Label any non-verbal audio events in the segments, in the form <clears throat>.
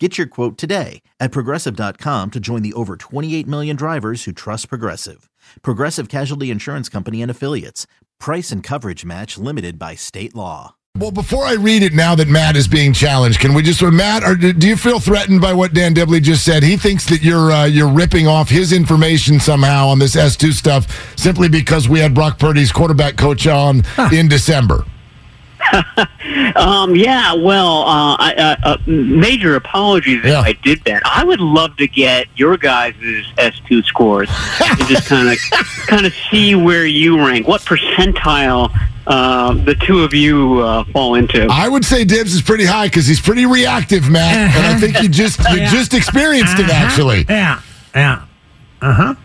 Get your quote today at progressive.com to join the over 28 million drivers who trust Progressive. Progressive Casualty Insurance Company and Affiliates. Price and coverage match limited by state law. Well, before I read it now that Matt is being challenged, can we just Matt? Or do you feel threatened by what Dan Dibley just said? He thinks that you're uh, you're ripping off his information somehow on this S two stuff simply because we had Brock Purdy's quarterback coach on in December. <laughs> um, yeah, well, uh, I, uh, uh, major apologies if Yeah. I did that. I would love to get your guys' S two scores and just kind of kind of see where you rank. What percentile uh, the two of you uh, fall into? I would say Dibs is pretty high because he's pretty reactive, Matt, and I think you just you <laughs> just experienced it actually. Yeah, yeah.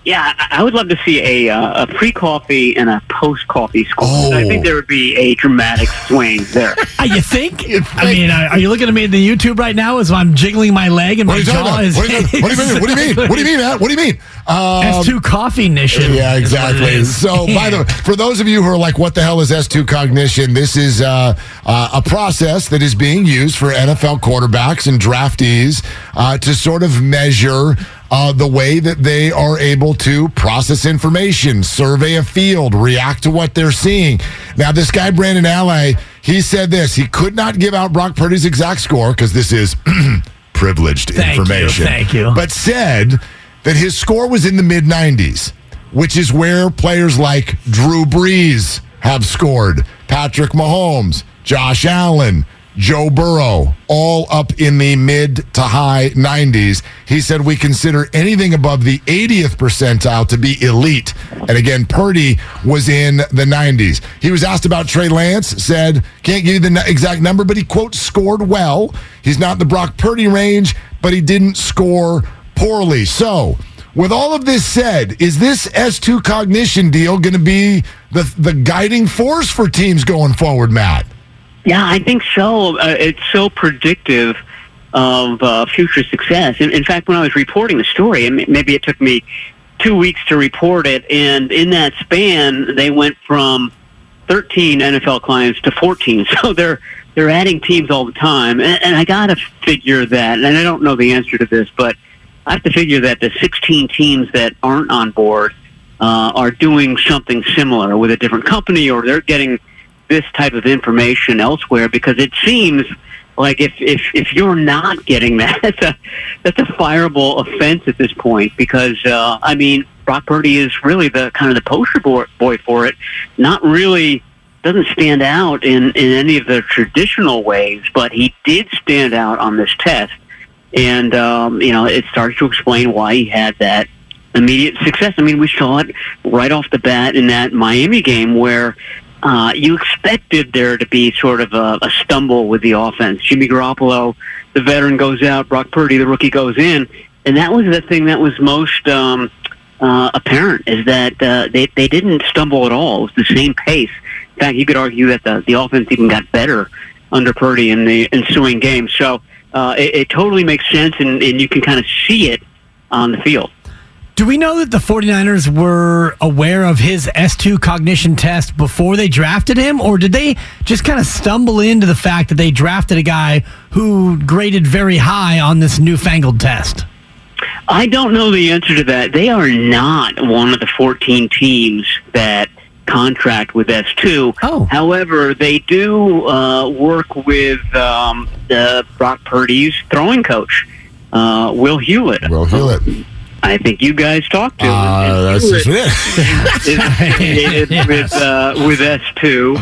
Yeah, I I would love to see a uh, a pre coffee and a post coffee score. Oh. I think there would be a dramatic swing there. <laughs> Uh, you think? <laughs> You I mean, uh, are you looking at me in the YouTube right now as I'm jiggling my leg and What my are jaw is? What, what do you mean? What do you mean? What do you mean, Matt? What do you mean? <laughs> Um, S2 coffee nation. Yeah, is what it exactly. So, by the way, for those of you who are like, "What the hell is S2 cognition?" This is uh, uh, a process that is being used for NFL quarterbacks and draftees uh, to sort of measure uh, the way that they are able to process information, survey a field, react to what they're seeing. Now, this guy Brandon Ally, he said this: he could not give out Brock Purdy's exact score because this is <clears throat> privileged Thank you, information. thank you. But said that his score was in the mid 90s, which is where players like Drew Brees have scored, Patrick Mahomes, Josh Allen, Joe Burrow, all up in the mid to high 90s. He said we consider anything above the 80th percentile to be elite. And again, Purdy was in the 90s. He was asked about Trey Lance, said, can't give you the exact number, but he, quote, scored well. He's not in the Brock Purdy range, but he didn't score poorly. So, with all of this said, is this S2 cognition deal going to be the, the guiding force for teams going forward, Matt? Yeah, I think so. Uh, it's so predictive of uh, future success. In, in fact, when I was reporting the story, and maybe it took me two weeks to report it, and in that span, they went from 13 NFL clients to 14. <laughs> So they're they're adding teams all the time, and, and I got to figure that. And I don't know the answer to this, but I have to figure that the 16 teams that aren't on board uh, are doing something similar with a different company, or they're getting this type of information elsewhere because it seems like if if if you're not getting <laughs> that, that's a that's a fireable offense at this point because uh, I mean Brock Purdy is really the kind of the poster boy, for it. Not really doesn't stand out in in any of the traditional ways, but he did stand out on this test, and um, you know it starts to explain why he had that immediate success. I mean, we saw it right off the bat in that Miami game where uh, you expected there to be sort of a, a stumble with the offense. Jimmy Garoppolo, the veteran, goes out. Brock Purdy, the rookie, goes in, and that was the thing that was most um, uh, apparent is that uh, they they didn't stumble at all. It was the same pace. In fact, you could argue that the the offense even got better under Purdy in the ensuing game. So uh, it, it totally makes sense, and, and you can kind of see it on the field. Do we know that the 49ers were aware of his S2 cognition test before they drafted him, or did they just kind of stumble into the fact that they drafted a guy who graded very high on this newfangled test? I don't know the answer to that. They are not one of the 14 teams that contract with S2. Oh. However, they do uh, work with um, the Brock Purdy's throwing coach, uh, Will Hewlett. Will Hewlett. I think you guys talked to him. Uh, that's it. affiliated <laughs> Yes. with uh, with S2,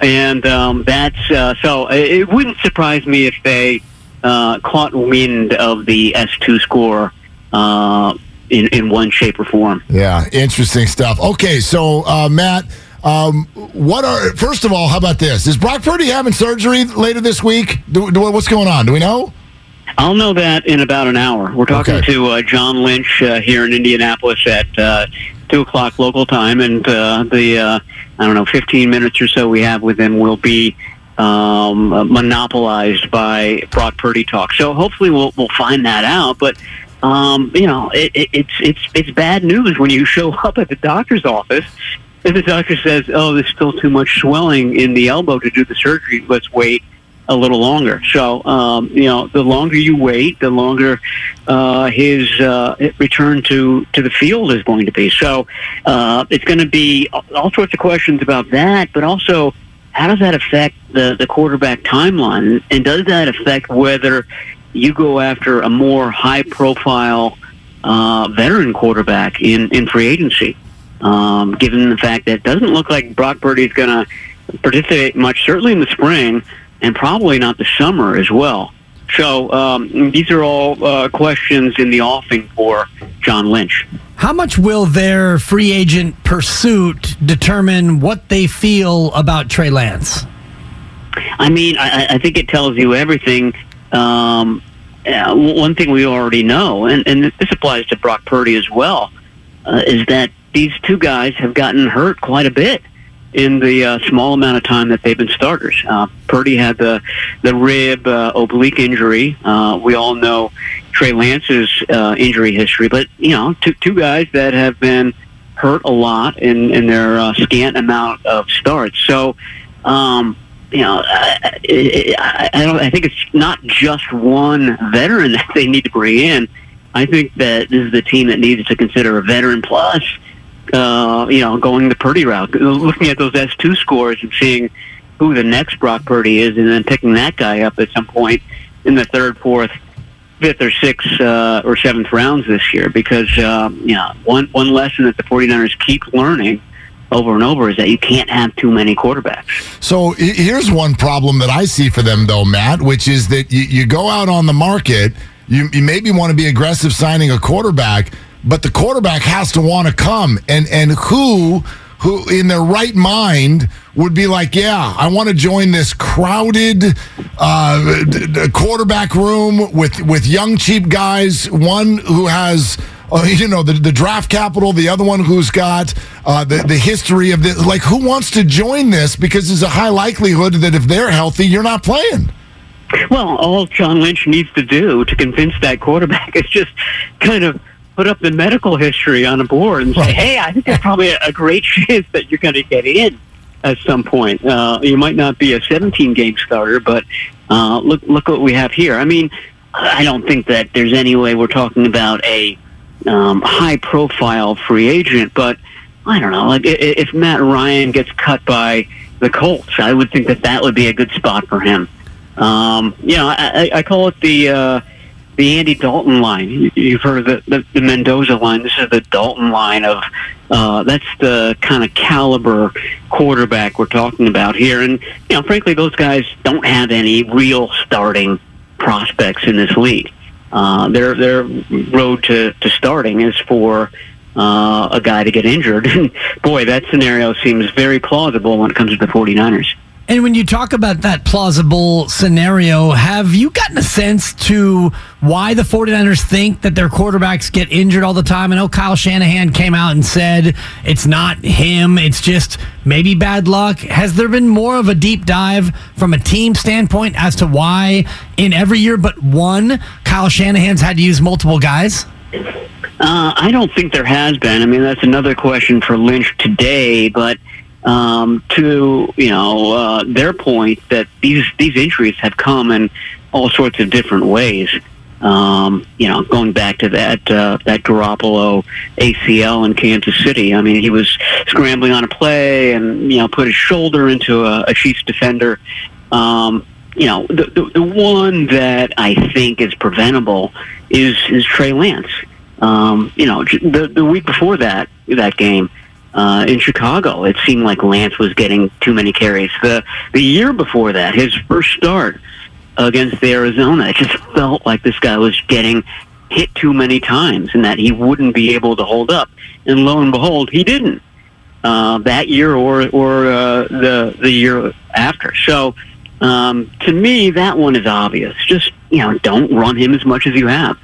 and um, that's uh, so. It, it wouldn't surprise me if they uh, caught wind of the S2 score uh, in in one shape or form. Yeah, interesting stuff. Okay, so uh, Matt, um, what are first of all? How about this? Is Brock Purdy having surgery later this week? Do, do, what's going on? Do we know? I'll know that in about an hour. We're talking Okay. to uh, John Lynch uh, here in Indianapolis at uh, two o'clock local time, and uh, the uh, I don't know, fifteen minutes or so we have with him will be um, uh, monopolized by Brock Purdy talk. So hopefully we'll we'll find that out. But um, you know, it, it, it's it's it's bad news when you show up at the doctor's office. And the doctor says, "Oh, there's still too much swelling in the elbow to do the surgery. Let's wait a little longer." So, um, you know, the longer you wait, the longer uh, his uh, return to to the field is going to be. So, uh, it's going to be all sorts of questions about that, but also how does that affect the the quarterback timeline, and does that affect whether you go after a more high profile uh, veteran quarterback in in free agency? um, given the fact that it doesn't look like Brock Purdy is going to participate much, certainly in the spring, and probably not the summer as well. So um, these are all uh, questions in the offing for John Lynch. How much will their free agent pursuit determine what they feel about Trey Lance? I mean, I, I think it tells you everything. Um, uh, one thing we already know, and, and this applies to Brock Purdy as well, uh, is that these two guys have gotten hurt quite a bit in the uh, small amount of time that they've been starters. Uh, Purdy had the the rib uh, oblique injury. Uh, we all know Trey Lance's uh, injury history, but you know, two two guys that have been hurt a lot in in their uh, scant amount of starts. So. Um, you know, I, I, don't. I think it's not just one veteran <laughs> that they need to bring in. I think that this is the team that needs to consider a veteran plus. Uh, you know, going the Purdy route, looking at those S two scores and seeing who the next Brock Purdy is, and then picking that guy up at some point in the third, fourth, fifth, or sixth uh, or seventh rounds this year. Because um, you know, one one lesson that the 49ers keep learning over and over is that you can't have too many quarterbacks. So here's one problem that I see for them, though, Matt, which is that you, you go out on the market, you, you maybe want to be aggressive signing a quarterback, but the quarterback has to want to come, and and who who in their right mind would be like, yeah, I want to join this crowded uh, quarterback room with with young cheap guys, one who has. Uh, <laughs> you know the, the draft capital, the other one who's got uh, the the history of the like. Who wants to join this? Because there's a high likelihood that if they're healthy, you're not playing. Well, all John Lynch needs to do to convince that quarterback <laughs> is just kind of put up the medical history on a board and say. "Hey, I think there's probably a, great <laughs> chance that you're going to get in at some point. Uh, you might not be a 17 game starter, but uh, look look what we have here. I mean, I don't think that there's any way we're talking about a um, high profile free agent, but I don't know. Like if Matt Ryan gets cut by the Colts, I would think that that would be a good spot for him. Um, you know, I, I I call it the uh, the Andy Dalton line. You- You've heard of the, the, the Mendoza line. This is the Dalton line of uh, that's the kind of caliber quarterback we're talking about here. And you know, frankly, those guys don't have any real starting prospects in this league. Uh, their their road to, to starting is for uh, a guy to get injured. <laughs> Boy, that scenario seems very plausible when it comes to the 49ers. And when you talk about that plausible scenario, have you gotten a sense to why the 49ers think that their quarterbacks get injured all the time? I know Kyle Shanahan came out and said it's not him, it's just maybe bad luck. Has there been more of a deep dive from a team standpoint as to why in every year but one, Kyle Shanahan's had to use multiple guys? Uh, I don't think there has been. I mean, that's another question for Lynch today. But um, to you know uh, their point that these these injuries have come in all sorts of different ways. Um, you know, going back to that uh, that Garoppolo ACL in Kansas City. I mean, he was scrambling on a play and you know put his shoulder into a, a Chiefs defender. Um, you know, the, the the one that I think is preventable is is Trey Lance. Um, you know, the the week before that that game uh, in Chicago, it seemed like Lance was getting too many carries. The the year before that, his first start against Arizona, it just felt like this guy was getting hit too many times and that he wouldn't be able to hold up. And lo and behold, he didn't uh, that year or or uh, the the year after. So um, to me, that one is obvious. Just you know, don't run him as much as you have.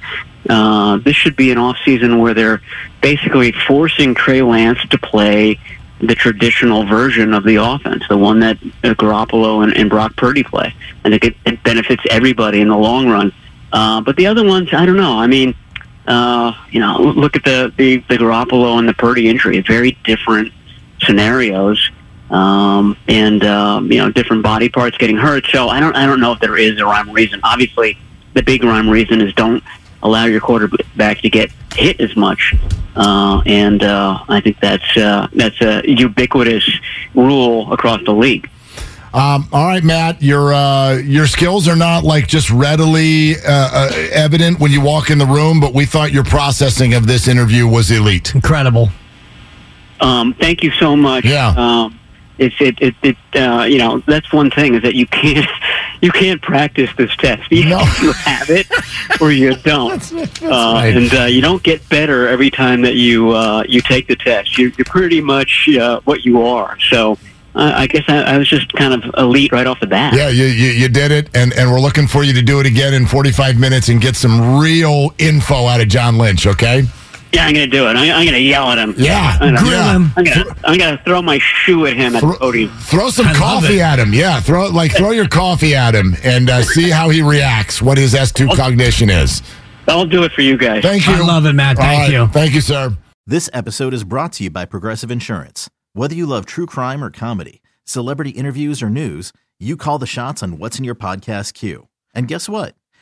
Uh, this should be an off season where they're basically forcing Trey Lance to play the traditional version of the offense, the one that Garoppolo and, and Brock Purdy play. I think it, it benefits everybody in the long run. Uh, but the other ones, I don't know. I mean, uh, you know, look at the, the, the Garoppolo and the Purdy injury. Very different scenarios, um, and um, you know, different body parts getting hurt. So I don't, I don't know if there is a rhyme reason. Obviously, the big rhyme reason is don't allow your quarterback to get hit as much. Uh, and uh, I think that's uh, that's a ubiquitous rule across the league. Um, all right, Matt, your uh, your skills are not like just readily uh, uh, evident when you walk in the room, but we thought your processing of this interview was elite. Incredible. Um, thank you so much. Yeah. Um, it's it it, it uh, you know that's one thing is that you can't you can't practice this test. <laughs> You, No. you have it or you <laughs> don't, uh, right. and uh, you don't get better every time that you uh, you take the test. You, you're pretty much uh, what you are. So uh, I guess I, I was just kind of elite right off the bat. Yeah, you, you, you did it, and, and we're looking for you to do it again in 45 minutes and get some real info out of John Lynch, okay? Yeah, I'm going to do it. I'm, I'm going to yell at him. Yeah, I'm Grill yeah. him. I'm going to I'm going to throw my shoe at him at the Throw, podium. throw some I coffee at him. Yeah, throw like throw your coffee at him and uh, see how he reacts. What his S2 cognition is. I'll do it for you guys. Thank you. I love it, Matt. Thank right. you. Thank you, sir. This episode is brought to you by Progressive Insurance. Whether you love true crime or comedy, celebrity interviews or news, you call the shots on what's in your podcast queue. And guess what?